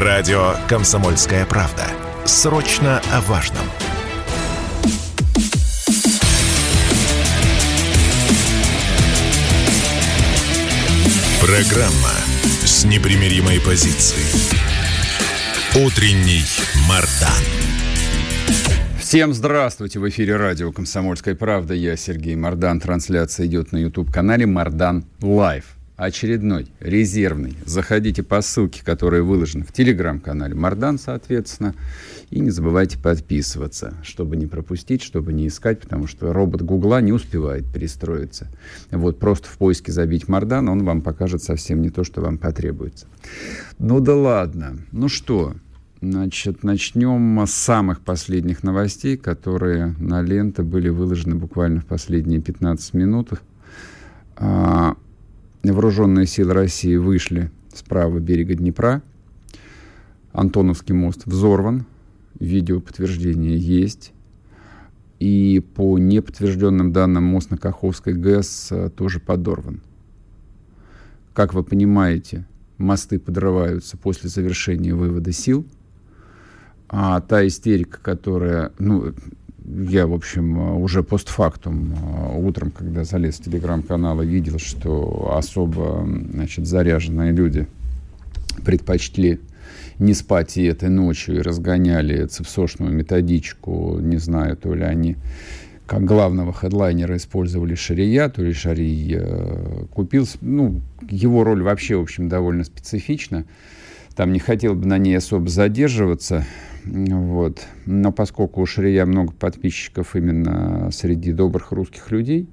Радио «Комсомольская правда». Срочно о важном. Программа с непримиримой позицией. Утренний Мардан. Всем здравствуйте! В эфире радио «Комсомольская правда». Я Сергей Мардан. Трансляция идет на YouTube-канале «Мардан Лайв» очередной, резервный. Заходите по ссылке, которая выложена в телеграм-канале Мардан, соответственно. И не забывайте подписываться, чтобы не пропустить, чтобы не искать, потому что робот Гугла не успевает перестроиться. Вот просто в поиске забить Мардан, он вам покажет совсем не то, что вам потребуется. Ну да ладно. Ну что, Значит, начнем с самых последних новостей, которые на ленты были выложены буквально в последние 15 минут. Вооруженные силы России вышли с правого берега Днепра. Антоновский мост взорван. Видео подтверждение есть. И по неподтвержденным данным мост на Каховской ГЭС э, тоже подорван. Как вы понимаете, мосты подрываются после завершения вывода сил. А та истерика, которая, ну, я, в общем, уже постфактум, э, утром, когда залез в телеграм-канал и видел, что особо, значит, заряженные люди предпочли не спать и этой ночью и разгоняли цепсошную методичку, не знаю, то ли они как главного хедлайнера использовали Шария, то ли Шарий э, купил, ну, его роль вообще, в общем, довольно специфична. Там не хотел бы на ней особо задерживаться. Вот. Но поскольку у Шрия много подписчиков именно среди добрых русских людей,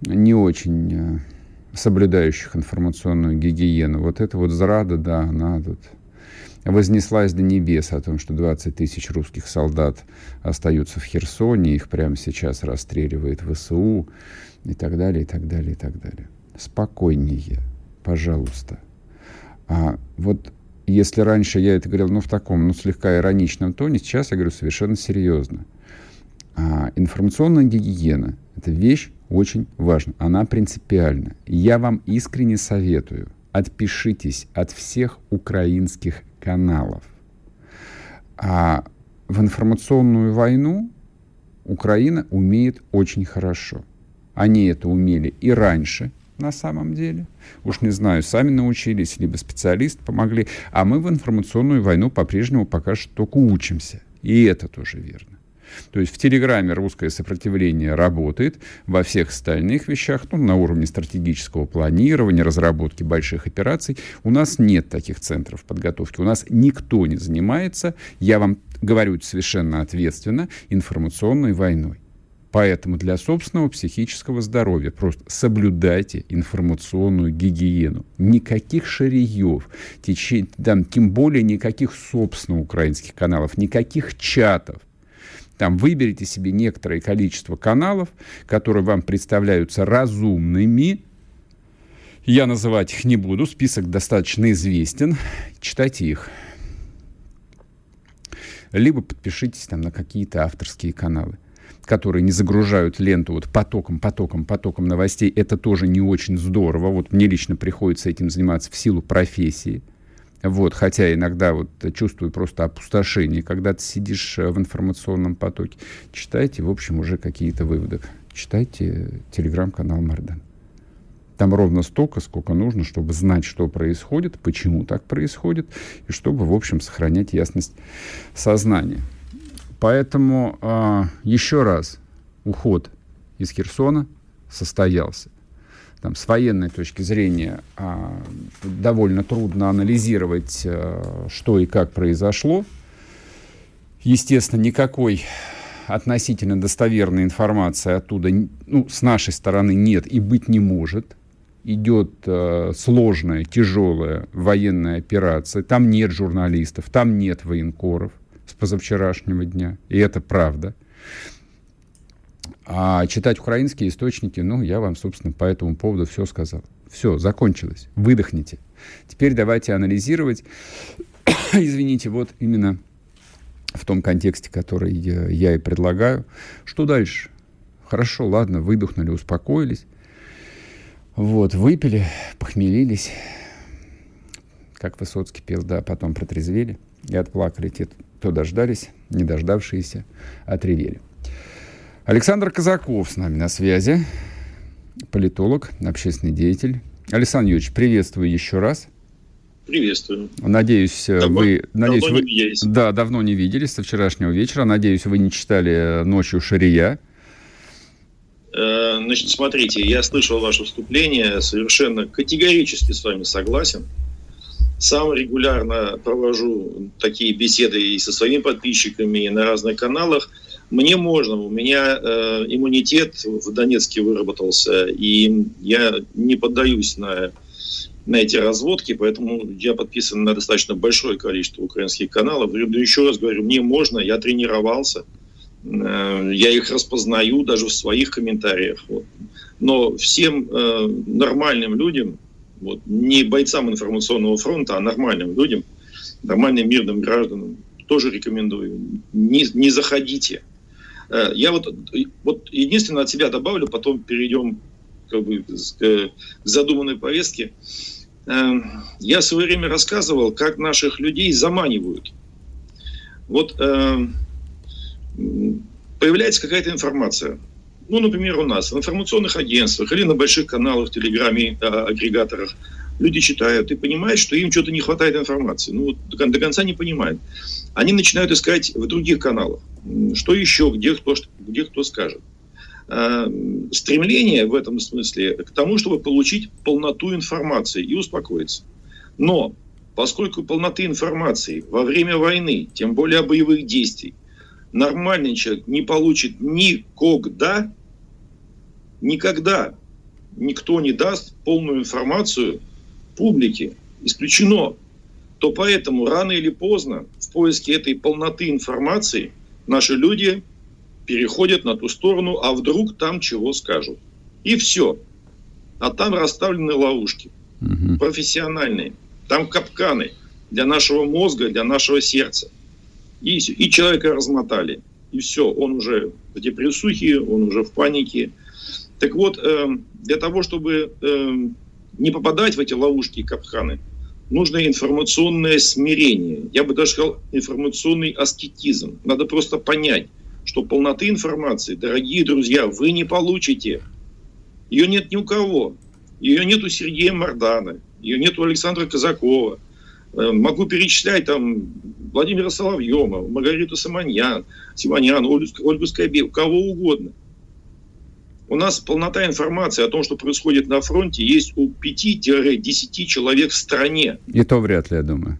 не очень э, соблюдающих информационную гигиену, вот эта вот зрада, да, она тут вознеслась до небес о том, что 20 тысяч русских солдат остаются в Херсоне, их прямо сейчас расстреливает ВСУ и так далее, и так далее, и так далее. Спокойнее, пожалуйста. А вот если раньше я это говорил, ну, в таком, ну, слегка ироничном тоне, сейчас я говорю совершенно серьезно. А, информационная гигиена – это вещь очень важная, она принципиальна. Я вам искренне советую, отпишитесь от всех украинских каналов. А в информационную войну Украина умеет очень хорошо. Они это умели и раньше – на самом деле. Уж не знаю, сами научились, либо специалисты помогли. А мы в информационную войну по-прежнему пока что только учимся. И это тоже верно. То есть в Телеграме русское сопротивление работает, во всех остальных вещах, ну, на уровне стратегического планирования, разработки больших операций, у нас нет таких центров подготовки. У нас никто не занимается, я вам говорю совершенно ответственно, информационной войной. Поэтому для собственного психического здоровья просто соблюдайте информационную гигиену. Никаких шариев, тече, тем более никаких собственно украинских каналов, никаких чатов. Там выберите себе некоторое количество каналов, которые вам представляются разумными. Я называть их не буду, список достаточно известен. Читайте их. Либо подпишитесь там на какие-то авторские каналы которые не загружают ленту вот потоком, потоком, потоком новостей, это тоже не очень здорово. Вот мне лично приходится этим заниматься в силу профессии. Вот, хотя иногда вот чувствую просто опустошение, когда ты сидишь э, в информационном потоке. Читайте, в общем, уже какие-то выводы. Читайте телеграм-канал Мардан. Там ровно столько, сколько нужно, чтобы знать, что происходит, почему так происходит, и чтобы, в общем, сохранять ясность сознания. Поэтому э, еще раз уход из Херсона состоялся. Там, с военной точки зрения э, довольно трудно анализировать, э, что и как произошло. Естественно, никакой относительно достоверной информации оттуда ну, с нашей стороны нет и быть не может. Идет э, сложная, тяжелая военная операция. Там нет журналистов, там нет военкоров с позавчерашнего дня, и это правда. А читать украинские источники, ну, я вам, собственно, по этому поводу все сказал. Все, закончилось. Выдохните. Теперь давайте анализировать, извините, вот именно в том контексте, который я, я и предлагаю. Что дальше? Хорошо, ладно, выдохнули, успокоились. Вот, выпили, похмелились. как Высоцкий пел, да, потом протрезвели и отплакали те, кто дождались, не дождавшиеся отревели. Александр Казаков с нами на связи, политолог, общественный деятель. Александр Юрьевич, приветствую еще раз. Приветствую. Надеюсь, э, давно, вы... Надеюсь, давно вы, не виделись. Да, давно не виделись, со вчерашнего вечера. Надеюсь, вы не читали ночью Шария. Э, значит, смотрите, я слышал ваше вступление, совершенно категорически с вами согласен. Сам регулярно провожу такие беседы и со своими подписчиками, и на разных каналах. Мне можно, у меня э, иммунитет в Донецке выработался, и я не поддаюсь на, на эти разводки, поэтому я подписан на достаточно большое количество украинских каналов. Еще раз говорю, мне можно, я тренировался – Э, я их распознаю даже в своих комментариях. Вот. Но всем э, нормальным людям, вот, не бойцам информационного фронта, а нормальным людям, нормальным мирным гражданам, тоже рекомендую. Не, не заходите. Э, я вот, вот единственное от себя добавлю, потом перейдем как бы, к, задуманной повестке. Э, я в свое время рассказывал, как наших людей заманивают. Вот э, появляется какая-то информация. Ну, например, у нас в информационных агентствах или на больших каналах, в Телеграме, а, агрегаторах. Люди читают и понимают, что им что-то не хватает информации. Ну, до конца не понимают. Они начинают искать в других каналах. Что еще, где кто, где кто скажет. А, стремление в этом смысле к тому, чтобы получить полноту информации и успокоиться. Но поскольку полноты информации во время войны, тем более боевых действий, нормальный человек не получит никогда, никогда никто не даст полную информацию публике. Исключено. То поэтому рано или поздно в поиске этой полноты информации наши люди переходят на ту сторону, а вдруг там чего скажут. И все. А там расставлены ловушки. Угу. Профессиональные. Там капканы для нашего мозга, для нашего сердца и, и человека размотали. И все, он уже в депрессухе, он уже в панике. Так вот, э, для того, чтобы э, не попадать в эти ловушки и капканы, нужно информационное смирение. Я бы даже сказал информационный аскетизм. Надо просто понять, что полноты информации, дорогие друзья, вы не получите. Ее нет ни у кого. Ее нет у Сергея Мардана, ее нет у Александра Казакова – Э, могу перечислять там Владимира Соловьева, Маргариту Симоньян, Симоньян, Ольгу, Ольгу Скайбек, кого угодно. У нас полнота информации о том, что происходит на фронте, есть у 5-10 человек в стране. И то вряд ли, я думаю.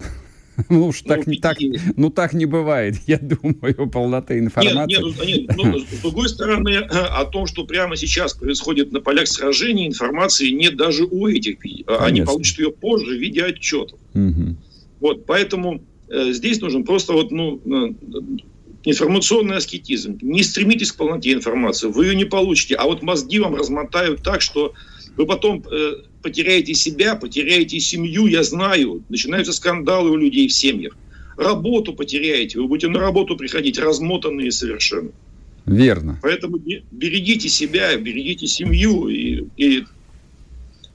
Ну уж так, ну, так, ну так не бывает, я думаю, полноты информации. Нет, нет, ну, нет ну, с другой стороны, э, о том, что прямо сейчас происходит на полях сражений, информации нет даже у этих. Конечно. Они получат ее позже в виде отчетов. Угу. Вот, поэтому э, здесь нужен просто вот, ну, э, информационный аскетизм. Не стремитесь к полноте информации, вы ее не получите, а вот мозги вам размотают так, что вы потом э, потеряете себя, потеряете семью, я знаю. Начинаются скандалы у людей в семьях. Работу потеряете, вы будете на работу приходить размотанные совершенно. Верно. Поэтому берегите себя, берегите семью и, и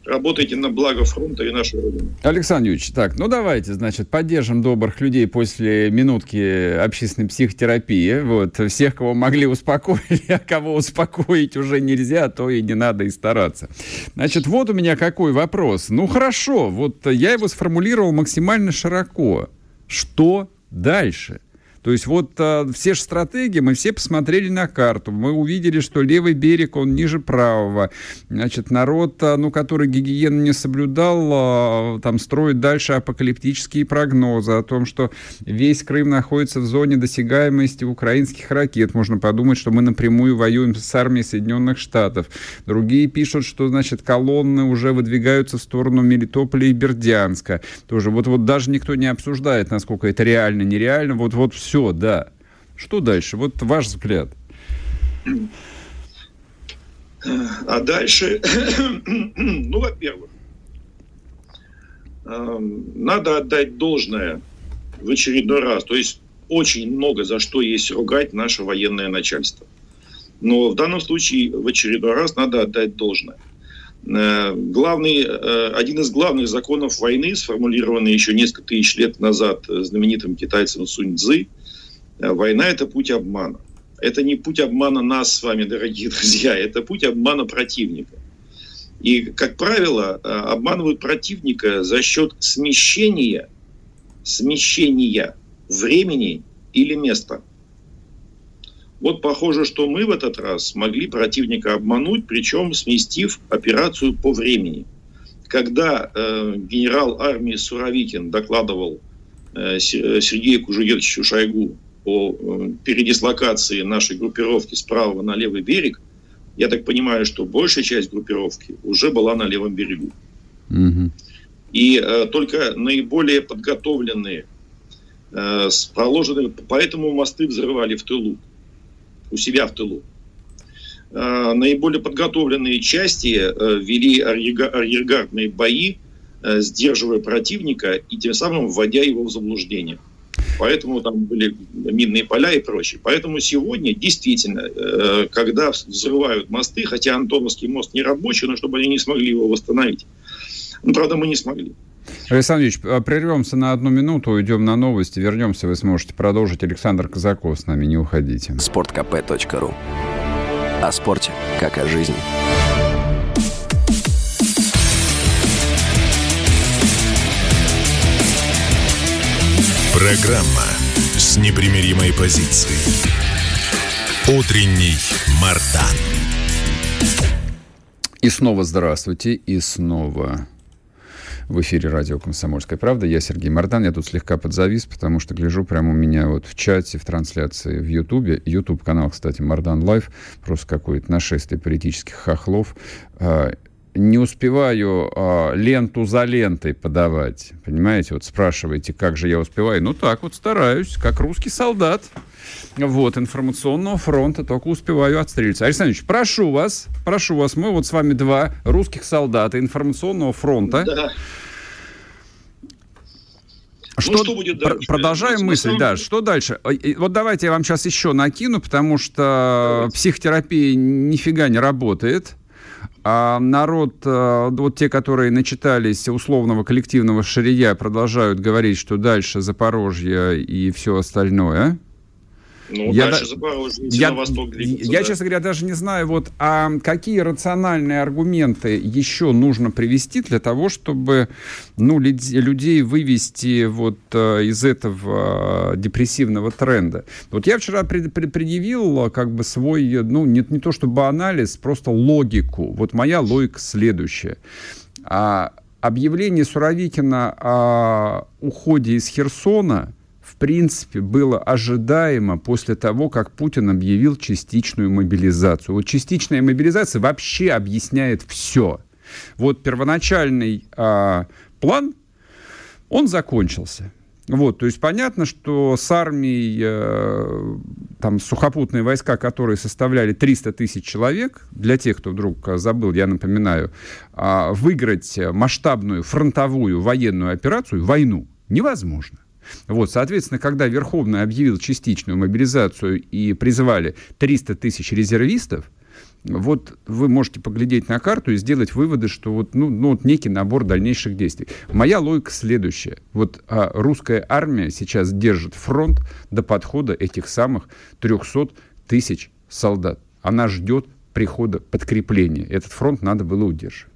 работайте на благо фронта и нашей Родины. Александр Юрьевич, так, ну давайте, значит, поддержим добрых людей после минутки общественной психотерапии. Вот, всех, кого могли успокоить, а кого успокоить уже нельзя, то и не надо и стараться. Значит, вот у меня какой вопрос. Ну хорошо, вот я его сформулировал максимально широко. Что дальше? То есть вот а, все же стратегии, мы все посмотрели на карту, мы увидели, что левый берег, он ниже правого. Значит, народ, а, ну, который гигиену не соблюдал, а, там строит дальше апокалиптические прогнозы о том, что весь Крым находится в зоне досягаемости украинских ракет. Можно подумать, что мы напрямую воюем с армией Соединенных Штатов. Другие пишут, что, значит, колонны уже выдвигаются в сторону Мелитополя и Бердянска. Тоже вот, вот даже никто не обсуждает, насколько это реально, нереально. Вот, вот все все, да. Что дальше? Вот ваш взгляд. А дальше, ну, во-первых, эм, надо отдать должное в очередной раз. То есть очень много за что есть ругать наше военное начальство. Но в данном случае в очередной раз надо отдать должное. Э, главный, э, один из главных законов войны, сформулированный еще несколько тысяч лет назад знаменитым китайцем Сунь Цзы, война – это путь обмана. Это не путь обмана нас с вами, дорогие друзья, это путь обмана противника. И, как правило, обманывают противника за счет смещения, смещения времени или места – вот похоже, что мы в этот раз смогли противника обмануть, причем сместив операцию по времени. Когда э, генерал армии Суровикин докладывал э, Сергею Кужугетовичу Шойгу о э, передислокации нашей группировки справа на левый берег, я так понимаю, что большая часть группировки уже была на левом берегу. Угу. И э, только наиболее подготовленные, э, проложенные, поэтому мосты взрывали в тылу у себя в тылу. А, наиболее подготовленные части э, вели арьергардные бои, э, сдерживая противника и тем самым вводя его в заблуждение. Поэтому там были минные поля и прочее. Поэтому сегодня действительно, э, когда взрывают мосты, хотя Антоновский мост не рабочий, но чтобы они не смогли его восстановить. Ну, правда, мы не смогли. Александр Ильич, а прервемся на одну минуту, уйдем на новости, вернемся, вы сможете продолжить. Александр Казаков с нами, не уходите. Спорткп.ру О спорте, как о жизни. Программа с непримиримой позицией. Утренний Мардан. И снова здравствуйте, и снова в эфире радио «Комсомольская правда». Я Сергей Мордан. Я тут слегка подзавис, потому что гляжу прямо у меня вот в чате, в трансляции в Ютубе. Ютуб-канал, кстати, Мордан Лайв. Просто какое-то нашествие политических хохлов а, не успеваю э, ленту за лентой подавать. Понимаете, вот спрашиваете, как же я успеваю. Ну так вот стараюсь, как русский солдат. Вот, информационного фронта только успеваю отстрелиться. Александр Ильич, прошу вас, прошу вас, мы вот с вами два русских солдата информационного фронта. Да. Что, ну, что будет дальше? Продолжаем ну, мысль, да. Что дальше? Вот давайте я вам сейчас еще накину, потому что психотерапия нифига не работает. А народ, э, вот те, которые начитались условного коллективного шария, продолжают говорить, что дальше Запорожье и все остальное. Ну, я дальше да, я, на восток двигаться. Я, да. честно говоря, даже не знаю, вот, а какие рациональные аргументы еще нужно привести для того, чтобы ну, людей вывести вот э, из этого депрессивного тренда. Вот я вчера пред, пред, предъявил как бы свой, ну, не, не то чтобы анализ, просто логику. Вот моя логика следующая. А, объявление Суровикина о уходе из Херсона – в принципе, было ожидаемо после того, как Путин объявил частичную мобилизацию. Вот частичная мобилизация вообще объясняет все. Вот первоначальный а, план, он закончился. Вот, то есть понятно, что с армией, э, там, сухопутные войска, которые составляли 300 тысяч человек, для тех, кто вдруг забыл, я напоминаю, э, выиграть масштабную фронтовую военную операцию, войну, невозможно. Вот, соответственно, когда Верховный объявил частичную мобилизацию и призвали 300 тысяч резервистов, вот вы можете поглядеть на карту и сделать выводы, что вот, ну, ну, вот некий набор дальнейших действий. Моя логика следующая. Вот а, русская армия сейчас держит фронт до подхода этих самых 300 тысяч солдат. Она ждет прихода подкрепления. Этот фронт надо было удерживать.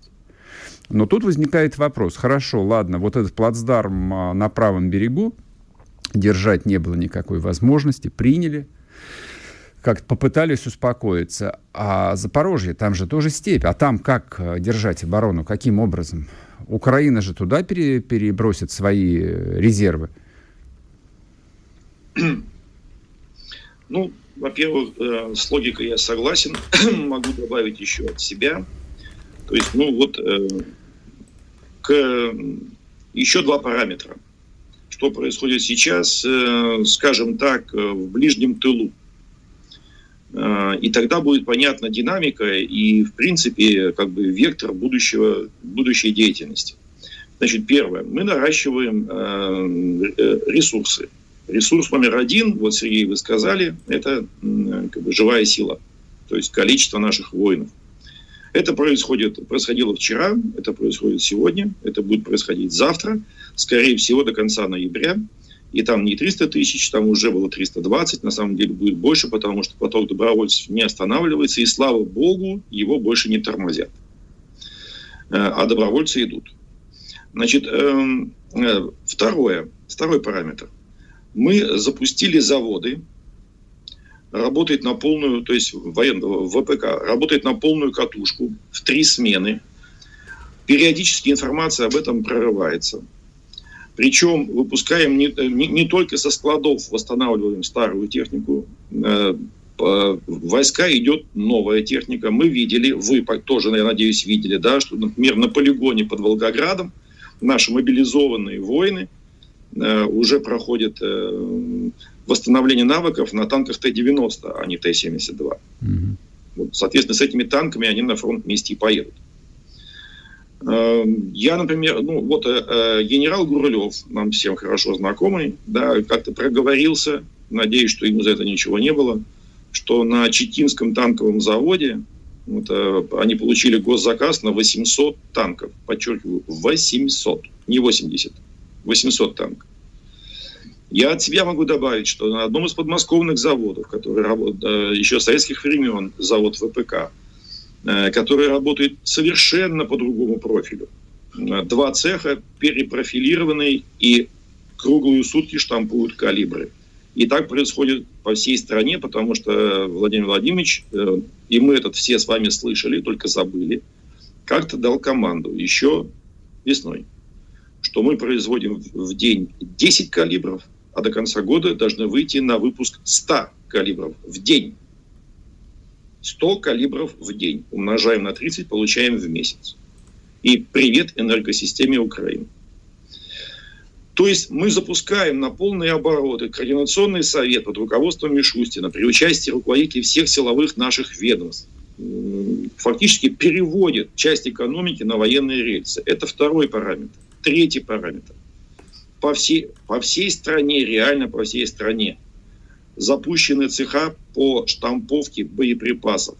Но тут возникает вопрос, хорошо, ладно, вот этот плацдарм а, на правом берегу держать не было никакой возможности, приняли, как попытались успокоиться. А Запорожье, там же тоже степь, а там как а, держать оборону, каким образом? Украина же туда пере, перебросит свои э, резервы. Ну, во-первых, э, с логикой я согласен. Могу добавить еще от себя. То есть, ну вот э, к еще два параметра. Что происходит сейчас, э, скажем так, э, в ближнем тылу. Э, и тогда будет понятна динамика и, в принципе, как бы вектор будущего, будущей деятельности. Значит, первое. Мы наращиваем ресурсы. Ресурс номер один, вот, Сергей, вы сказали, это как бы, живая сила. То есть количество наших воинов. Это происходит, происходило вчера, это происходит сегодня, это будет происходить завтра, скорее всего, до конца ноября. И там не 300 тысяч, там уже было 320, на самом деле будет больше, потому что поток добровольцев не останавливается, и слава богу, его больше не тормозят. Э, а добровольцы идут. Значит, эм, э, второе, второй параметр. Мы запустили заводы, работает на полную, то есть военного ВПК, работает на полную катушку в три смены. Периодически информация об этом прорывается. Причем выпускаем не, не, не только со складов, восстанавливаем старую технику, э, в войска идет новая техника. Мы видели, вы тоже, я надеюсь, видели, да, что, например, на полигоне под Волгоградом наши мобилизованные воины уже проходят э, восстановление навыков на танках Т-90, а не Т-72. Угу. Вот, соответственно, с этими танками они на фронт вместе и поедут. Э, я, например, ну вот э, э, генерал Гурулев, нам всем хорошо знакомый, да, как-то проговорился, надеюсь, что ему за это ничего не было, что на Читинском танковом заводе вот, они получили госзаказ на 800 танков. Подчеркиваю, 800, не 80, 800 танков. Я от себя могу добавить, что на одном из подмосковных заводов, который работает еще советских времен, завод ВПК, Э, которые работают совершенно по другому профилю. Э, два цеха перепрофилированные и круглые сутки штампуют калибры. И так происходит по всей стране, потому что Владимир Владимирович, э, и мы этот все с вами слышали, только забыли, как-то дал команду еще весной, что мы производим в день 10 калибров, а до конца года должны выйти на выпуск 100 калибров в день. 100 калибров в день. Умножаем на 30, получаем в месяц. И привет энергосистеме Украины. То есть мы запускаем на полные обороты Координационный совет под руководством Мишустина при участии руководителей всех силовых наших ведомств. Фактически переводит часть экономики на военные рельсы. Это второй параметр. Третий параметр. По всей, по всей стране, реально по всей стране запущены цеха по штамповке боеприпасов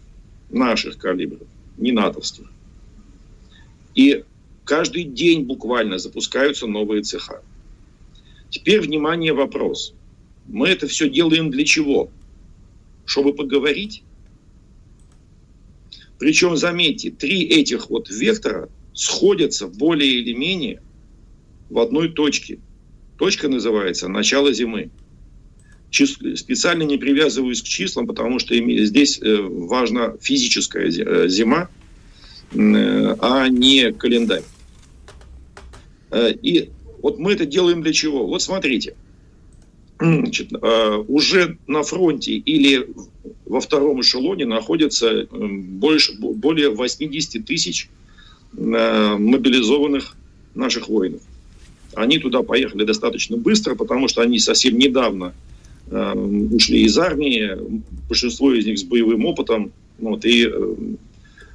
наших калибров, не натовских. И каждый день буквально запускаются новые цеха. Теперь, внимание, вопрос. Мы это все делаем для чего? Чтобы поговорить? Причем, заметьте, три этих вот вектора сходятся более или менее в одной точке. Точка называется «начало зимы» специально не привязываюсь к числам, потому что здесь э, важна физическая э, зима, э, а не календарь. И вот мы это делаем для чего? Вот смотрите, Значит, уже на фронте или во втором эшелоне находится больше, более 80 тысяч мобилизованных наших воинов. Они туда поехали достаточно быстро, потому что они совсем недавно Эм, ушли из армии, большинство из них с боевым опытом, вот, и э,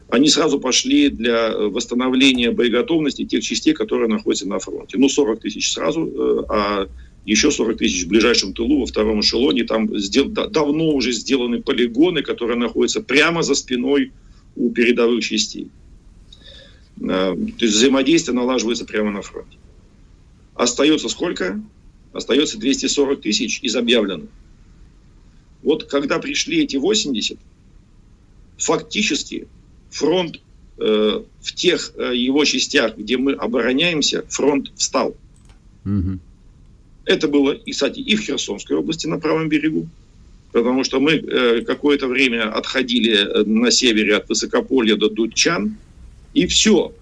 они сразу пошли для восстановления боеготовности тех частей, которые находятся на фронте. Ну, 40 тысяч сразу, э, а еще 40 тысяч в ближайшем тылу, во втором эшелоне. Там сдел... давно уже сделаны полигоны, которые находятся прямо за спиной у передовых частей. Э, то есть взаимодействие налаживается прямо на фронте. Остается сколько? остается 240 тысяч из объявленных. Вот когда пришли эти 80, фактически фронт э, в тех э, его частях, где мы обороняемся, фронт встал. Угу. Это было, и, кстати, и в Херсонской области на правом берегу, потому что мы э, какое-то время отходили э, на севере от Высокополья до Дудчан, и все.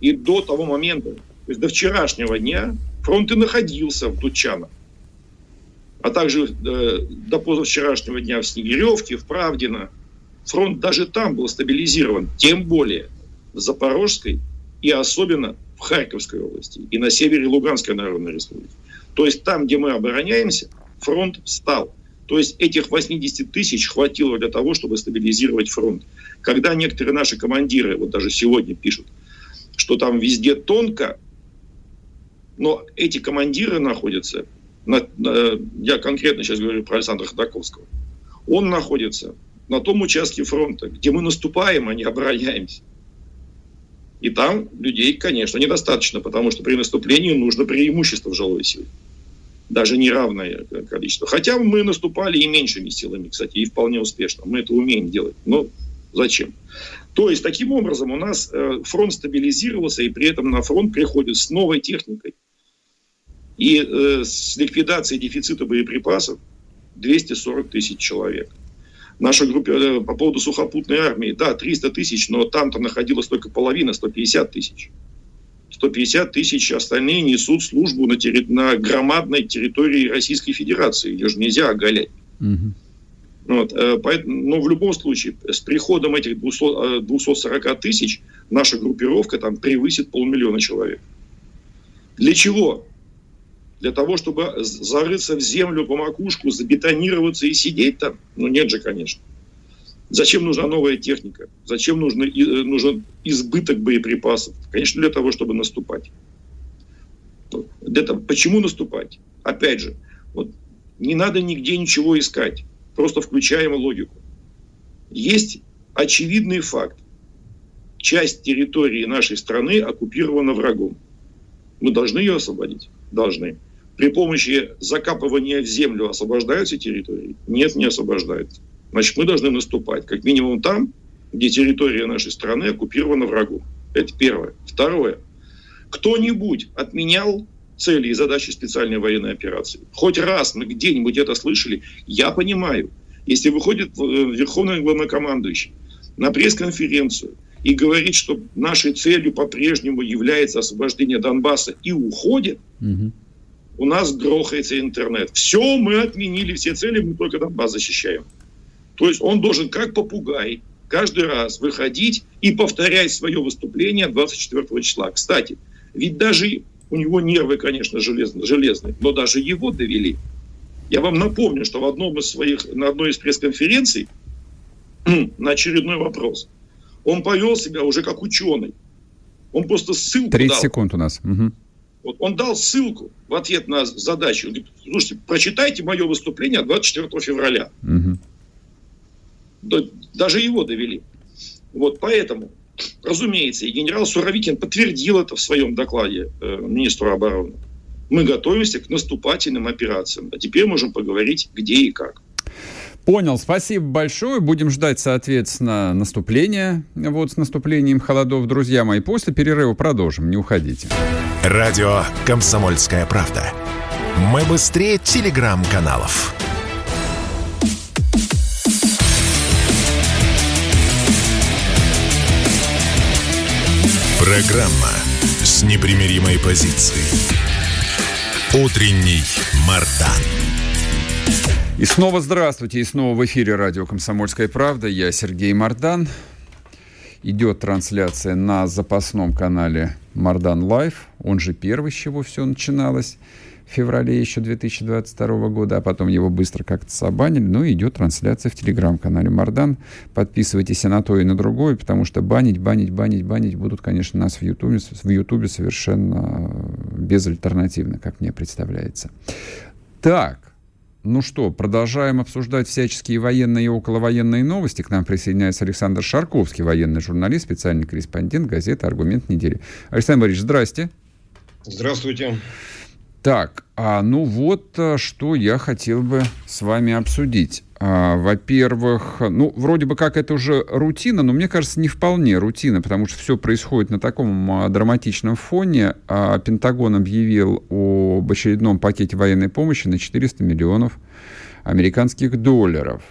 И до того момента, есть до вчерашнего дня фронт и находился в Дучанах. А также э, до позавчерашнего дня в Снегиревке, в Правдино. Фронт даже там был стабилизирован. Тем более в Запорожской и особенно в Харьковской области и на севере Луганской Народной Республики. То есть там, где мы обороняемся, фронт встал. То есть этих 80 тысяч хватило для того, чтобы стабилизировать фронт. Когда некоторые наши командиры, вот даже сегодня пишут, что там везде тонко, но эти командиры находятся, на, на, я конкретно сейчас говорю про Александра Ходаковского, он находится на том участке фронта, где мы наступаем, а не обороняемся. И там людей, конечно, недостаточно, потому что при наступлении нужно преимущество в жилой силе. Даже неравное количество. Хотя мы наступали и меньшими силами, кстати, и вполне успешно. Мы это умеем делать. Но зачем? То есть, таким образом, у нас э, фронт стабилизировался, и при этом на фронт приходит с новой техникой. И э, с ликвидацией дефицита боеприпасов 240 тысяч человек. Наша группа э, по поводу сухопутной армии, да, 300 тысяч, но там-то находилась только половина, 150 тысяч. 150 тысяч остальные несут службу на, терри... на громадной территории Российской Федерации. Ее же нельзя оголять. Угу. Вот, э, поэтому, но в любом случае, с приходом этих 200, 240 э, тысяч наша группировка там превысит полмиллиона человек. Для чего? Для того, чтобы зарыться в землю по макушку, забетонироваться и сидеть там? Ну нет же, конечно. Зачем нужна новая техника? Зачем нужно, э, нужен избыток боеприпасов? Конечно, для того, чтобы наступать. Для того, почему наступать? Опять же, вот, не надо нигде ничего искать просто включаем логику. Есть очевидный факт. Часть территории нашей страны оккупирована врагом. Мы должны ее освободить? Должны. При помощи закапывания в землю освобождаются территории? Нет, не освобождаются. Значит, мы должны наступать, как минимум там, где территория нашей страны оккупирована врагом. Это первое. Второе. Кто-нибудь отменял цели и задачи специальной военной операции. Хоть раз мы где-нибудь это слышали, я понимаю. Если выходит э, верховный главнокомандующий на пресс-конференцию и говорит, что нашей целью по-прежнему является освобождение Донбасса и уходит, угу. У нас грохается интернет. Все, мы отменили все цели, мы только Донбасс защищаем. То есть он должен как попугай каждый раз выходить и повторять свое выступление 24 числа. Кстати, ведь даже у него нервы, конечно, железные, железные, но даже его довели. Я вам напомню, что в одном из своих, на одной из пресс-конференций на очередной вопрос он повел себя уже как ученый. Он просто ссылку 30 дал. секунд у нас. Угу. Вот он дал ссылку в ответ на задачу. Он говорит, слушайте, прочитайте мое выступление 24 февраля. Угу. Даже его довели. Вот поэтому разумеется, и генерал Суровикин подтвердил это в своем докладе э, министру обороны. Мы готовимся к наступательным операциям. А теперь можем поговорить, где и как. Понял, спасибо большое. Будем ждать, соответственно, наступления. Вот с наступлением холодов, друзья мои. После перерыва продолжим, не уходите. Радио «Комсомольская правда». Мы быстрее телеграм-каналов. Программа с непримиримой позицией. Утренний Мардан. И снова здравствуйте, и снова в эфире радио «Комсомольская правда». Я Сергей Мардан. Идет трансляция на запасном канале Мардан Лайв. Он же первый, с чего все начиналось в феврале еще 2022 года, а потом его быстро как-то собанили. Ну, идет трансляция в телеграм-канале Мардан. Подписывайтесь и на то, и на другое, потому что банить, банить, банить, банить будут, конечно, нас в Ютубе, в Ютубе совершенно безальтернативно, как мне представляется. Так, ну что, продолжаем обсуждать всяческие военные и околовоенные новости. К нам присоединяется Александр Шарковский, военный журналист, специальный корреспондент газеты «Аргумент недели». Александр Борисович, здрасте. Здравствуйте. Так, а, ну вот э, что я хотел бы с вами обсудить. А, во-первых, ну, вроде бы как это уже рутина, но мне кажется, не вполне рутина, потому что все происходит на таком а, драматичном фоне. А, Пентагон объявил об очередном пакете военной помощи на 400 миллионов американских долларов.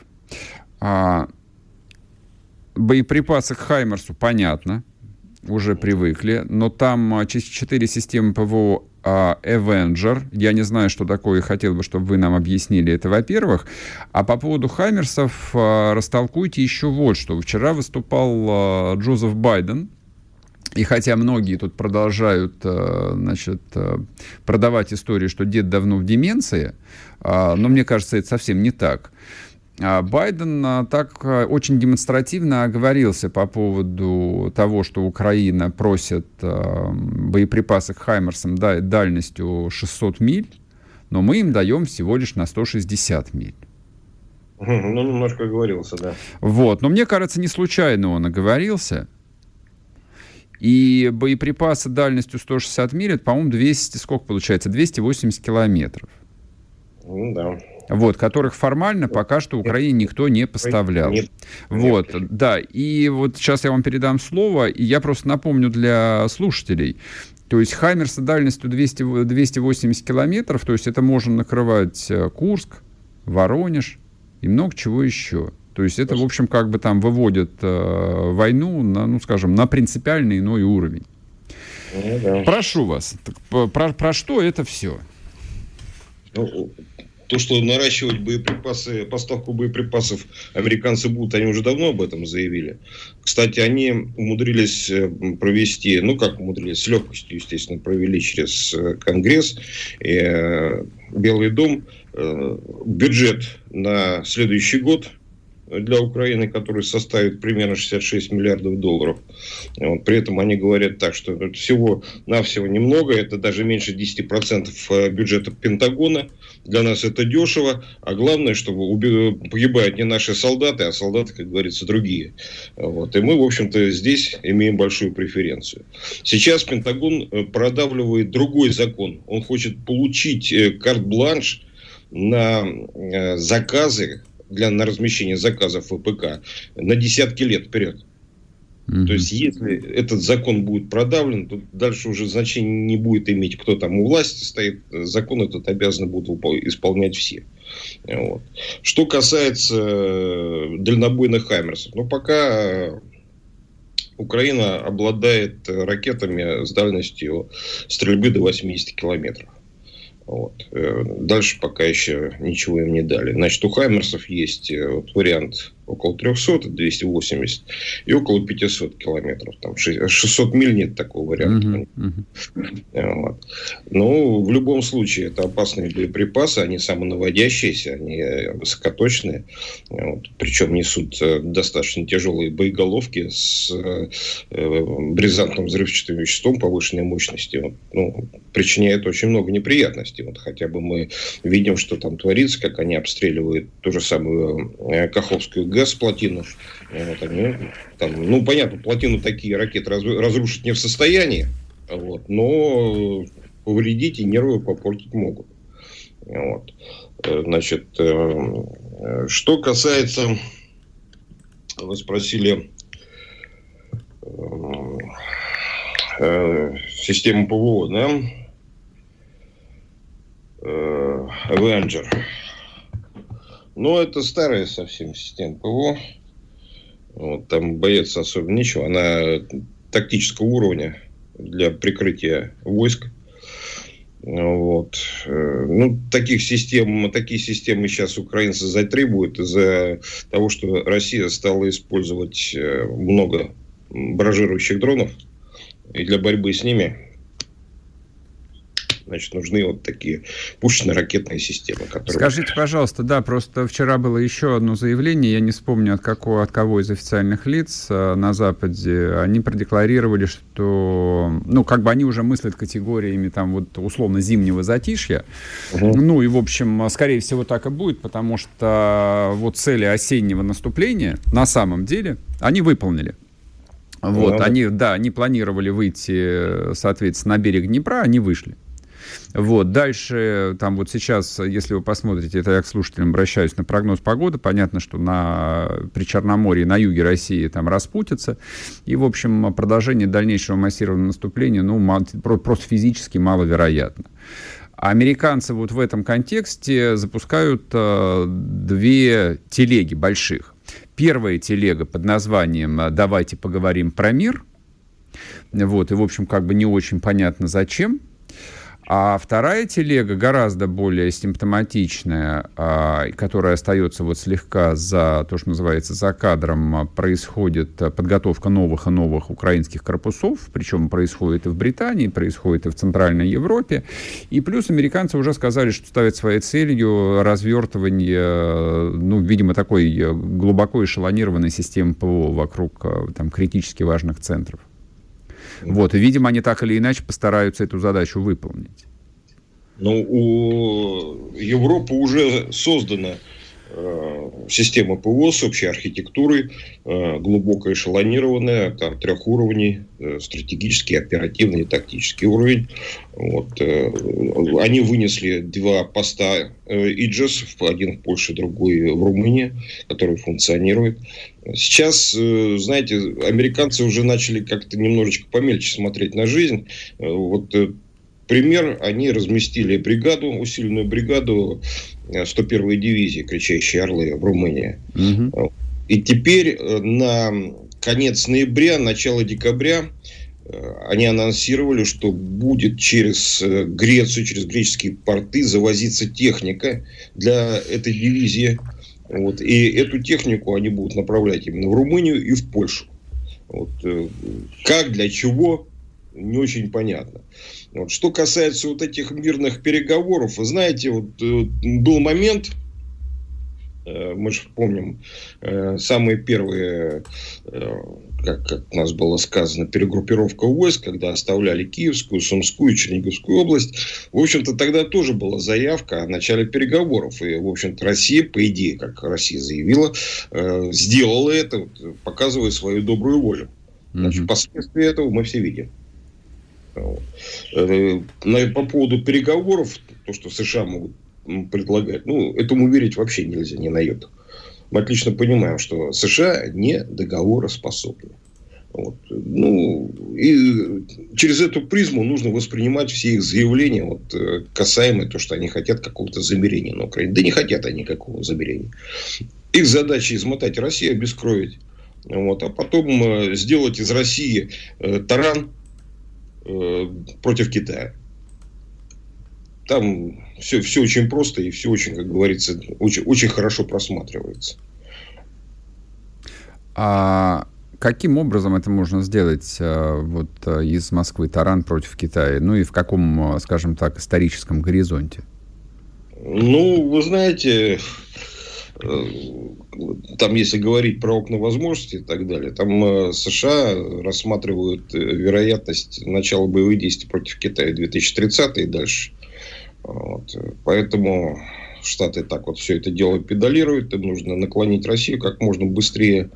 Боеприпасы к Хаймерсу понятно, уже привыкли, но там 4 системы ПВО Avenger. Я не знаю, что такое, хотел бы, чтобы вы нам объяснили это, во-первых. А по поводу Хаммерсов а, растолкуйте еще вот что. Вчера выступал а, Джозеф Байден, и хотя многие тут продолжают значит, продавать историю, что дед давно в деменции, но мне кажется, это совсем не так. А Байден а, так а, очень демонстративно оговорился по поводу того, что Украина просит боеприпасы к Хаймерсам дальностью 600 миль, но мы им даем всего лишь на 160 миль. Ну, немножко оговорился, да. Вот, но мне кажется, не случайно он оговорился. И боеприпасы дальностью 160 миль, это, по-моему, 200, сколько получается, 280 километров. Ну, да. Вот, которых формально пока что Украине никто не поставлял. Нет. Вот, Нет. да. И вот сейчас я вам передам слово, и я просто напомню для слушателей. То есть Хаймер с дальностью 200, 280 километров, то есть это можно накрывать э, Курск, Воронеж и много чего еще. То есть это, в общем, как бы там выводит э, войну на, ну, скажем, на принципиально иной уровень. Ну, да. Прошу вас, про, про что это все? Ну, то, что наращивать боеприпасы, поставку боеприпасов американцы будут, они уже давно об этом заявили. Кстати, они умудрились э, провести, ну как умудрились, с легкостью, естественно, провели через э, Конгресс и э, Белый дом бюджет на следующий год для Украины, который составит примерно 66 миллиардов долларов. Вот, при этом они говорят так, что всего-навсего немного, это даже меньше 10% э, бюджета Пентагона. Для нас это дешево, а главное, чтобы погибают не наши солдаты, а солдаты, как говорится, другие. Вот. И мы, в общем-то, здесь имеем большую преференцию. Сейчас Пентагон э, продавливает другой закон. Он хочет получить э, карт-бланш на заказы для, на размещение заказов ВПК на десятки лет вперед. Mm-hmm. То есть, если этот закон будет продавлен, то дальше уже значения не будет иметь, кто там у власти стоит. Закон этот обязаны будут исполнять все. Вот. Что касается э, дальнобойных «Хаймерсов», ну, пока Украина обладает ракетами с дальностью стрельбы до 80 километров. Вот. Э, дальше пока еще ничего им не дали. Значит, у Хаймерсов есть э, вот, вариант около 300, 280 и около 500 километров. Там 600 миль нет такого варианта. Uh-huh, uh-huh. Вот. Ну, в любом случае, это опасные боеприпасы, они самонаводящиеся, они высокоточные. Вот. Причем несут э, достаточно тяжелые боеголовки с э, бризантным взрывчатым веществом повышенной мощности. Вот. Ну, причиняет очень много неприятностей. Вот хотя бы мы видим, что там творится, как они обстреливают ту же самую э, Каховскую ГЭС плотину. Вот они, там, ну, понятно, плотину такие ракеты разрушить не в состоянии, вот, но повредить и нервы попортить могут. Вот. Э, значит, э, что касается, вы спросили системы ПВО, да? Avenger. Ну, это старая совсем система ПВО. Вот, там бояться особо нечего. Она тактического уровня для прикрытия войск. Вот. Э, ну, таких систем, такие системы сейчас украинцы затребуют из-за того, что Россия стала использовать э, много баражирующих дронов. И для борьбы с ними значит, нужны вот такие пушечно-ракетные системы. Которые... Скажите, пожалуйста, да, просто вчера было еще одно заявление, я не вспомню от, какого, от кого из официальных лиц э, на Западе, они продекларировали, что, ну, как бы они уже мыслят категориями, там, вот, условно, зимнего затишья, угу. ну, и, в общем, скорее всего, так и будет, потому что вот цели осеннего наступления на самом деле они выполнили. Вот, ну, они, да, они планировали выйти, соответственно, на берег Днепра, они вышли. Вот. Дальше, там вот сейчас, если вы посмотрите, это я к слушателям обращаюсь, на прогноз погоды, понятно, что на, при Черноморье, на юге России там распутится. И, в общем, продолжение дальнейшего массированного наступления, ну, просто физически маловероятно. американцы вот в этом контексте запускают э, две телеги больших. Первая телега под названием «Давайте поговорим про мир». Вот, и, в общем, как бы не очень понятно, зачем. А вторая телега гораздо более симптоматичная, а, которая остается вот слегка за то, что называется за кадром, происходит подготовка новых и новых украинских корпусов, причем происходит и в Британии, происходит и в Центральной Европе. И плюс американцы уже сказали, что ставят своей целью развертывание, ну, видимо, такой глубоко эшелонированной системы ПВО вокруг там, критически важных центров. Вот, и, видимо, они так или иначе постараются эту задачу выполнить. Ну, у Европы уже создана система ПВО с общей архитектурой, э, глубоко эшелонированная, там трех уровней, э, стратегический, оперативный и тактический уровень. Вот. Они вынесли два поста ИДЖЕС, один в Польше, другой в Румынии, которые функционируют. Сейчас, знаете, американцы уже начали как-то немножечко помельче смотреть на жизнь. Вот пример, они разместили бригаду, усиленную бригаду 101-й дивизии «Кричащие орлы» в Румынии. Угу. И теперь э, на конец ноября, начало декабря э, они анонсировали, что будет через э, Грецию, через греческие порты завозиться техника для этой дивизии. Вот. И эту технику они будут направлять именно в Румынию и в Польшу. Вот. Как, для чего, не очень понятно. Вот. Что касается вот этих мирных переговоров, вы знаете, вот э, был момент, э, мы же помним, э, самые первые, как, как у нас было сказано, перегруппировка войск, когда оставляли Киевскую, Сумскую, Черниговскую область. В общем-то, тогда тоже была заявка о начале переговоров. И, в общем-то, Россия, по идее, как Россия заявила, сделала это, показывая свою добрую волю. Значит, последствия этого мы все видим. Э, по поводу переговоров, то, что США могут предлагать, ну, этому верить вообще нельзя, не на йоту. Мы отлично понимаем, что США не договороспособны. Вот. Ну, и через эту призму нужно воспринимать все их заявления, вот, э, касаемо того, что они хотят какого-то замерения на Украине. Да не хотят они никакого замерения. Их задача измотать Россию, обескровить. Вот, а потом э, сделать из России таран, Э, против Китая. Там все, все очень просто и все очень, как говорится, очень, очень хорошо просматривается. А каким образом это можно сделать э, вот э, из Москвы таран против Китая? Ну и в каком, скажем так, историческом горизонте? Ну, вы знаете, там, если говорить про окна возможностей и так далее, там э, США рассматривают э, вероятность начала боевых действий против Китая 2030 и дальше. Вот. Поэтому Штаты так вот все это дело педалируют, им нужно наклонить Россию как можно быстрее.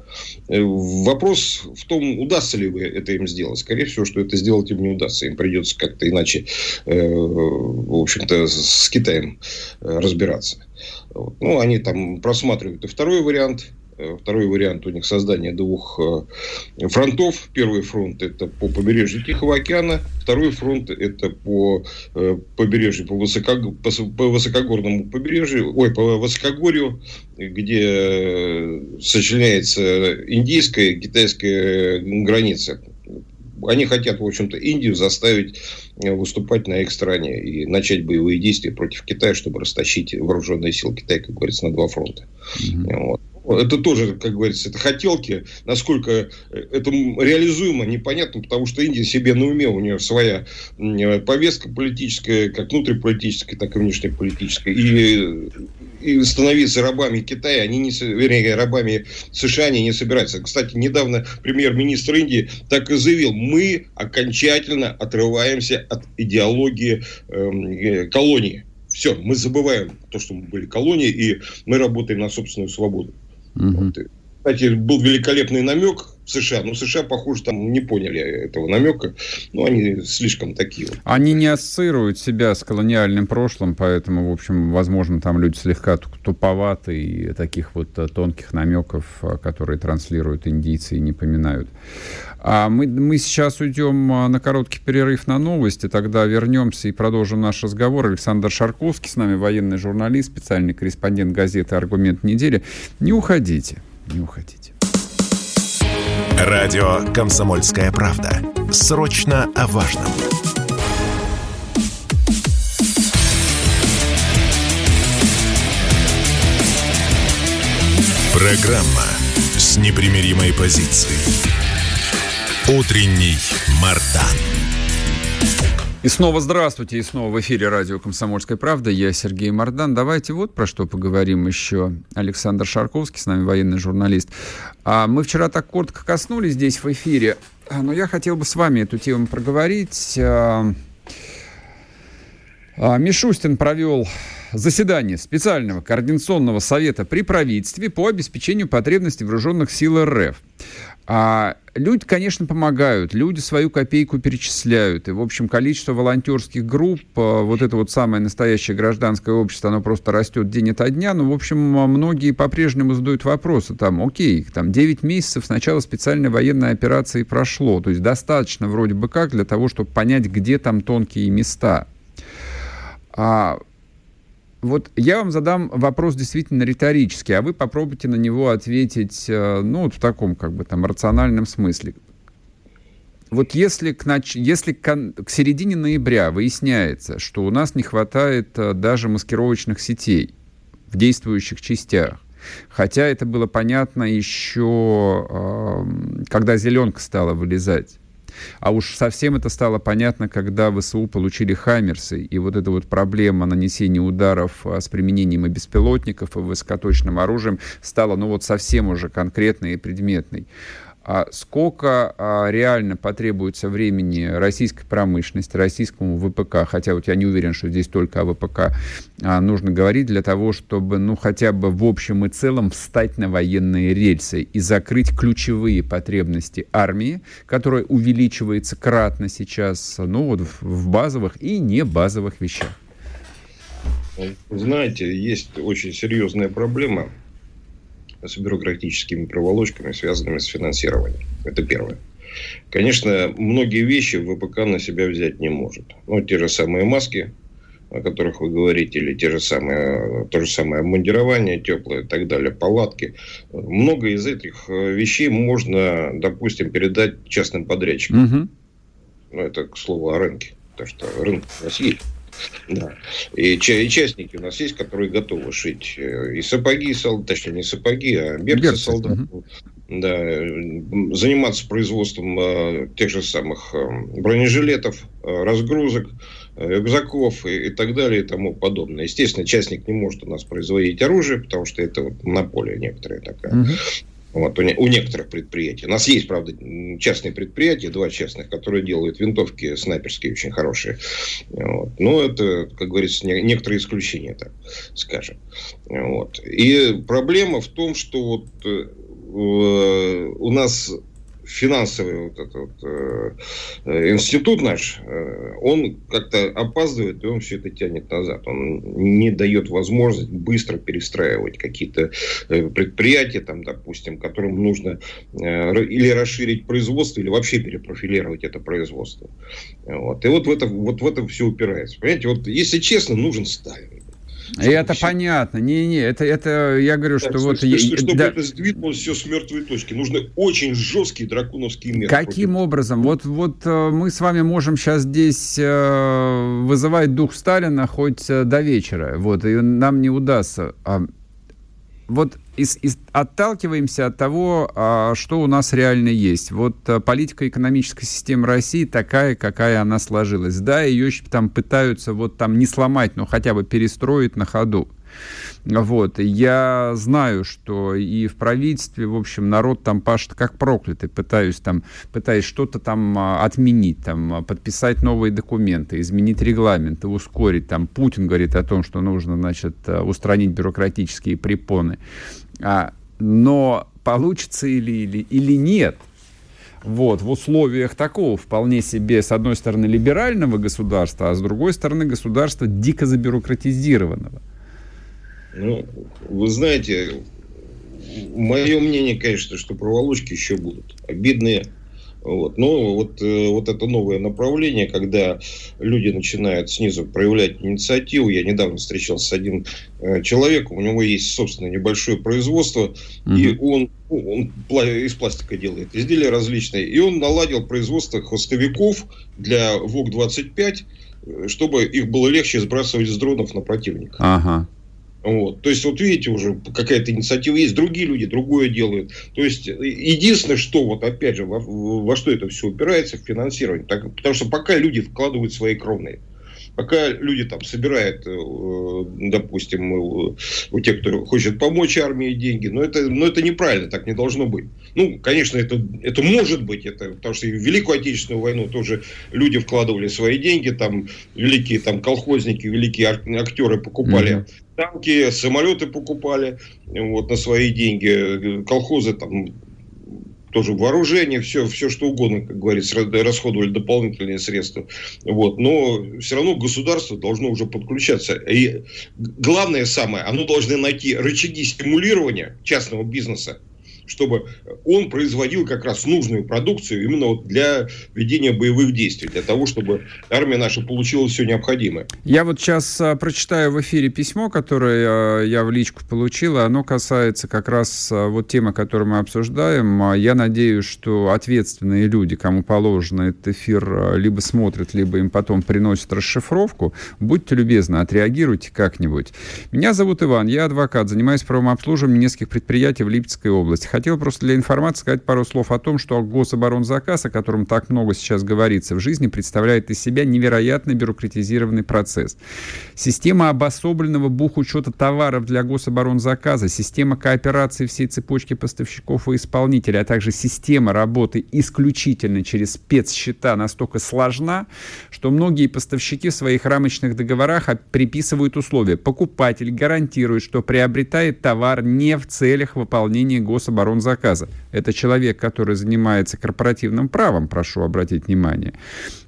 Вопрос в том, удастся ли это им сделать. Скорее всего, что это сделать им не удастся. Им придется как-то иначе, в общем-то, с Китаем разбираться. Ну, они там просматривают и второй вариант. Э, второй вариант у них создание двух э, фронтов. Первый фронт это по побережью Тихого океана. Второй фронт это по э, побережью, по, высоко, по высокогорному побережью, ой, по высокогорью, где сочленяется индийская и китайская граница они хотят, в общем-то, Индию заставить выступать на их стороне и начать боевые действия против Китая, чтобы растащить вооруженные силы Китая, как говорится, на два фронта. Mm-hmm. Вот это тоже, как говорится, это хотелки. Насколько э, это реализуемо, непонятно, потому что Индия себе на уме, у нее своя э, повестка политическая, как внутриполитическая, так и внешнеполитическая. И, и становиться рабами Китая, они не, вернее, рабами США они не собираются. Кстати, недавно премьер-министр Индии так и заявил, мы окончательно отрываемся от идеологии эм, э, колонии. Все, мы забываем то, что мы были колонией, и мы работаем на собственную свободу. Угу. Вот. Кстати, был великолепный намек в США, но США, похоже, там не поняли этого намека. Ну, они слишком такие. Они не ассоциируют себя с колониальным прошлым, поэтому, в общем, возможно, там люди слегка туповаты и таких вот э, тонких намеков, э, которые транслируют индийцы, и не поминают. А мы, мы сейчас уйдем э, на короткий перерыв на новости, тогда вернемся и продолжим наш разговор. Александр Шарковский с нами, военный журналист, специальный корреспондент газеты «Аргумент недели». Не уходите не уходите. Радио «Комсомольская правда». Срочно о важном. Программа с непримиримой позицией. Утренний Мардан. И снова здравствуйте, и снова в эфире радио «Комсомольская правда». Я Сергей Мордан. Давайте вот про что поговорим еще. Александр Шарковский, с нами военный журналист. А мы вчера так коротко коснулись здесь в эфире, а, но я хотел бы с вами эту тему проговорить. А, а, Мишустин провел заседание специального координационного совета при правительстве по обеспечению потребностей вооруженных сил РФ. А люди, конечно, помогают, люди свою копейку перечисляют. И, в общем, количество волонтерских групп, а, вот это вот самое настоящее гражданское общество, оно просто растет день ото дня. Но, в общем, многие по-прежнему задают вопросы. Там, окей, там 9 месяцев с начала специальной военной операции прошло. То есть достаточно вроде бы как для того, чтобы понять, где там тонкие места. А вот я вам задам вопрос действительно риторический, а вы попробуйте на него ответить, э, ну, вот в таком, как бы, там, рациональном смысле. Вот если к, нач... если к, середине ноября выясняется, что у нас не хватает э, даже маскировочных сетей в действующих частях, хотя это было понятно еще, когда зеленка стала вылезать, а уж совсем это стало понятно, когда ВСУ получили «Хаммерсы», и вот эта вот проблема нанесения ударов а, с применением и беспилотников, и высокоточным оружием стала, ну вот, совсем уже конкретной и предметной. А сколько а, реально потребуется времени российской промышленности, российскому ВПК, хотя вот я не уверен, что здесь только о ВПК а, нужно говорить, для того, чтобы, ну, хотя бы в общем и целом встать на военные рельсы и закрыть ключевые потребности армии, которая увеличивается кратно сейчас, ну, вот в, в базовых и не базовых вещах. Знаете, есть очень серьезная проблема – с бюрократическими проволочками, связанными с финансированием. Это первое. Конечно, многие вещи ВПК на себя взять не может. Ну, те же самые маски, о которых вы говорите, или те же самые, то же самое обмундирование теплое и так далее, палатки. Много из этих э, вещей можно, допустим, передать частным подрядчикам. Угу. Ну, это к слову о рынке. Потому что рынок у нас есть. Да. И, и частники у нас есть, которые готовы шить э, и сапоги, точнее не сапоги, а берцы солдат. Угу. Да, заниматься производством э, тех же самых э, бронежилетов, э, разгрузок, э, рюкзаков и, и так далее и тому подобное. Естественно, частник не может у нас производить оружие, потому что это вот монополия некоторая такая. Угу. Вот, у, не, у некоторых предприятий. У нас есть, правда, частные предприятия, два частных, которые делают винтовки снайперские очень хорошие. Вот. Но это, как говорится, не, некоторые исключения, так скажем. Вот. И проблема в том, что вот, э, у нас финансовый вот этот э, институт наш, э, он как-то опаздывает, и он все это тянет назад. Он не дает возможность быстро перестраивать какие-то э, предприятия, там, допустим, которым нужно э, или расширить производство, или вообще перепрофилировать это производство. Вот. И вот в это, вот в это все упирается. Понимаете, вот если честно, нужен Сталин. И это понятно. Не-не, это, это я говорю, так, что вот... Что, чтобы да. это сдвинулось все с мертвой точки, нужны очень жесткие драконовские меры. Каким против... образом? Вот, вот э, мы с вами можем сейчас здесь э, вызывать дух Сталина хоть э, до вечера, вот, и нам не удастся. А вот из, из, отталкиваемся от того, а, что у нас реально есть. Вот а, политика экономической системы России такая, какая она сложилась. Да, ее там пытаются вот там не сломать, но хотя бы перестроить на ходу. Вот. Я знаю, что и в правительстве, в общем, народ там пашет как проклятый, пытаюсь там, пытаясь что-то там а, отменить, там, подписать новые документы, изменить регламенты, ускорить. Там Путин говорит о том, что нужно, значит, устранить бюрократические препоны. А, но получится или, или, или нет, вот, в условиях такого вполне себе, с одной стороны, либерального государства, а с другой стороны, государства дико забюрократизированного. Ну, вы знаете, мое мнение, конечно, что проволочки еще будут. Обидные. Вот. Но вот, э, вот это новое направление, когда люди начинают снизу проявлять инициативу. Я недавно встречался с одним э, человеком, у него есть собственное небольшое производство, mm-hmm. и он, он из пластика делает изделия различные, и он наладил производство хвостовиков для ВОК-25, э, чтобы их было легче сбрасывать с дронов на противника. Ага. Вот. То есть, вот видите, уже какая-то инициатива есть, другие люди другое делают. То есть, единственное, что, вот опять же, во, во что это все упирается, в финансирование. Так, потому что пока люди вкладывают свои кровные. Пока люди там собирают, э, допустим, у тех, кто хочет помочь армии деньги, но это, но это неправильно, так не должно быть. Ну, конечно, это, это может быть, это, потому что и в Великую Отечественную войну тоже люди вкладывали свои деньги, там великие там колхозники, великие актеры покупали mm-hmm танки, самолеты покупали вот, на свои деньги, колхозы там тоже вооружение, все, все что угодно, как говорится, расходовали дополнительные средства. Вот. Но все равно государство должно уже подключаться. И главное самое, оно должно найти рычаги стимулирования частного бизнеса чтобы он производил как раз нужную продукцию именно вот для ведения боевых действий, для того, чтобы армия наша получила все необходимое. Я вот сейчас а, прочитаю в эфире письмо, которое а, я в личку получил, оно касается как раз а, вот темы, которую мы обсуждаем. Я надеюсь, что ответственные люди, кому положено этот эфир, либо смотрят, либо им потом приносят расшифровку. Будьте любезны, отреагируйте как-нибудь. Меня зовут Иван, я адвокат, занимаюсь правом обслуживанием нескольких предприятий в Липецкой области хотел просто для информации сказать пару слов о том, что гособоронзаказ, о котором так много сейчас говорится в жизни, представляет из себя невероятно бюрократизированный процесс. Система обособленного бухучета товаров для гособоронзаказа, система кооперации всей цепочки поставщиков и исполнителей, а также система работы исключительно через спецсчета настолько сложна, что многие поставщики в своих рамочных договорах приписывают условия. Покупатель гарантирует, что приобретает товар не в целях выполнения гособоронзаказа заказа. Это человек, который занимается корпоративным правом, прошу обратить внимание.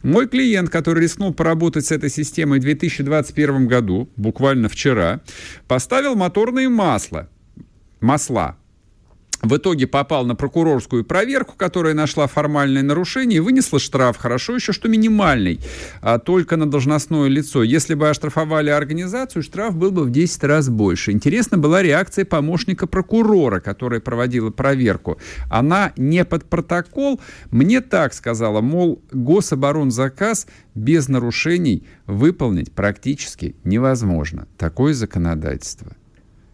Мой клиент, который рискнул поработать с этой системой в 2021 году, буквально вчера, поставил моторные масла, масла в итоге попал на прокурорскую проверку, которая нашла формальное нарушение и вынесла штраф. Хорошо еще, что минимальный, а только на должностное лицо. Если бы оштрафовали организацию, штраф был бы в 10 раз больше. Интересна была реакция помощника прокурора, которая проводила проверку. Она не под протокол. Мне так сказала, мол, гособоронзаказ без нарушений выполнить практически невозможно. Такое законодательство.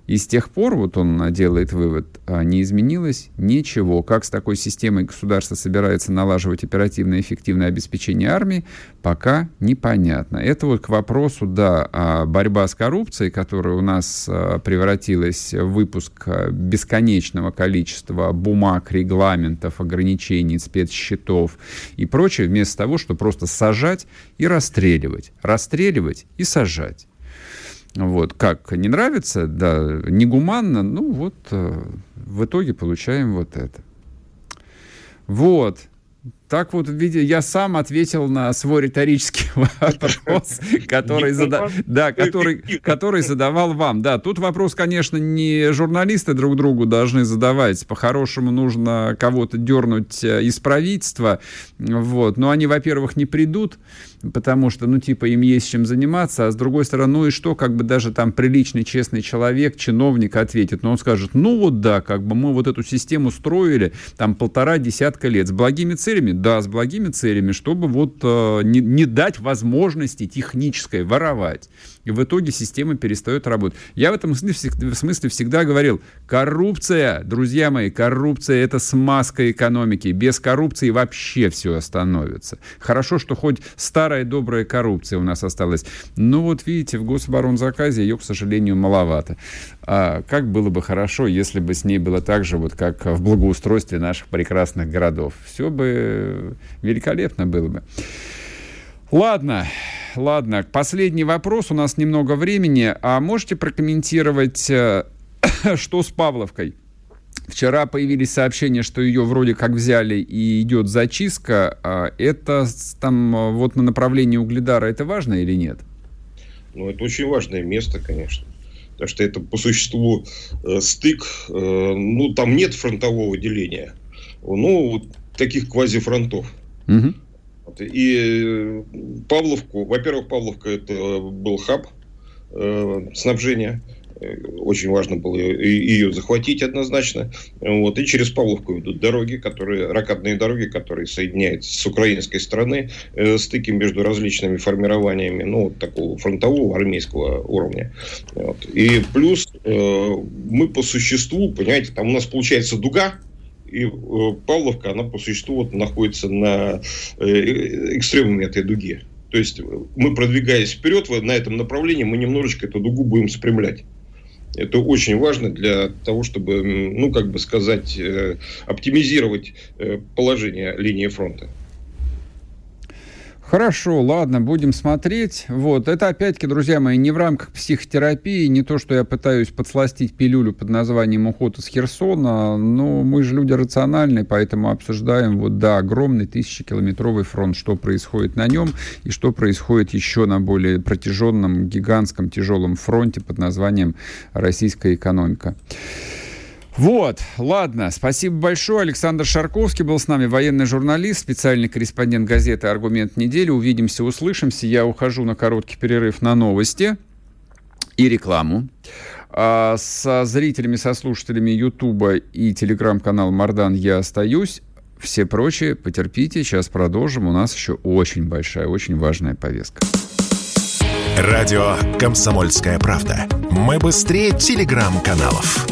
И с тех пор, вот он делает вывод, а, не изменилось ничего. Как с такой системой государство собирается налаживать оперативное и эффективное обеспечение армии, пока непонятно. Это вот к вопросу, да, а, борьба с коррупцией, которая у нас а, превратилась в выпуск бесконечного количества бумаг, регламентов, ограничений, спецсчетов и прочее, вместо того, чтобы просто сажать и расстреливать. Расстреливать и сажать. Вот, как не нравится, да, негуманно, ну вот э, в итоге получаем вот это. Вот так вот, видя, я сам ответил на свой риторический вопрос, который, зада... да, который, который задавал вам. Да, тут вопрос, конечно, не журналисты друг другу должны задавать. По-хорошему нужно кого-то дернуть э, из правительства. Вот. Но они, во-первых, не придут, потому что, ну, типа, им есть чем заниматься. А с другой стороны, ну и что, как бы даже там приличный, честный человек, чиновник ответит. Но он скажет, ну вот да, как бы мы вот эту систему строили там полтора десятка лет с благими целями да, с благими целями, чтобы вот э, не, не дать возможности технической воровать. И в итоге система перестает работать. Я в этом смысле, всегда говорил, коррупция, друзья мои, коррупция это смазка экономики. Без коррупции вообще все остановится. Хорошо, что хоть старая добрая коррупция у нас осталась. Но вот видите, в гособоронзаказе ее, к сожалению, маловато. А как было бы хорошо, если бы с ней было так же, вот как в благоустройстве наших прекрасных городов. Все бы великолепно было бы. Ладно, ладно. Последний вопрос. У нас немного времени. А можете прокомментировать, э, что с Павловкой? Вчера появились сообщения, что ее вроде как взяли и идет зачистка. А это там э, вот на направлении Угледара это важно или нет? Ну, это очень важное место, конечно. Потому что это по существу э, стык. Э, ну, там нет фронтового деления. Ну, таких квазифронтов. Угу. И э, Павловку, во-первых, Павловка это был хаб э, снабжения. Э, очень важно было ее захватить однозначно. Вот. И через Павловку идут дороги, которые, ракадные дороги, которые соединяют с украинской стороны э, стыки между различными формированиями, ну, вот такого фронтового армейского уровня. Вот. И плюс э, мы по существу, понимаете, там у нас получается дуга, и э, Павловка, она по существу вот находится на э, экстремуме этой дуги. То есть мы, продвигаясь вперед на этом направлении, мы немножечко эту дугу будем спрямлять. Это очень важно для того, чтобы, ну, как бы сказать, э, оптимизировать э, положение линии фронта. Хорошо, ладно, будем смотреть. Вот, это опять-таки, друзья мои, не в рамках психотерапии, не то, что я пытаюсь подсластить пилюлю под названием «Уход из Херсона», но мы же люди рациональные, поэтому обсуждаем вот, да, огромный тысячекилометровый фронт, что происходит на нем и что происходит еще на более протяженном, гигантском, тяжелом фронте под названием «Российская экономика». Вот, ладно, спасибо большое. Александр Шарковский был с нами, военный журналист, специальный корреспондент газеты «Аргумент недели». Увидимся, услышимся. Я ухожу на короткий перерыв на новости и рекламу. А со зрителями, со слушателями Ютуба и телеграм-канала Мардан я остаюсь. Все прочие потерпите, сейчас продолжим. У нас еще очень большая, очень важная повестка. Радио «Комсомольская правда». Мы быстрее телеграм-каналов.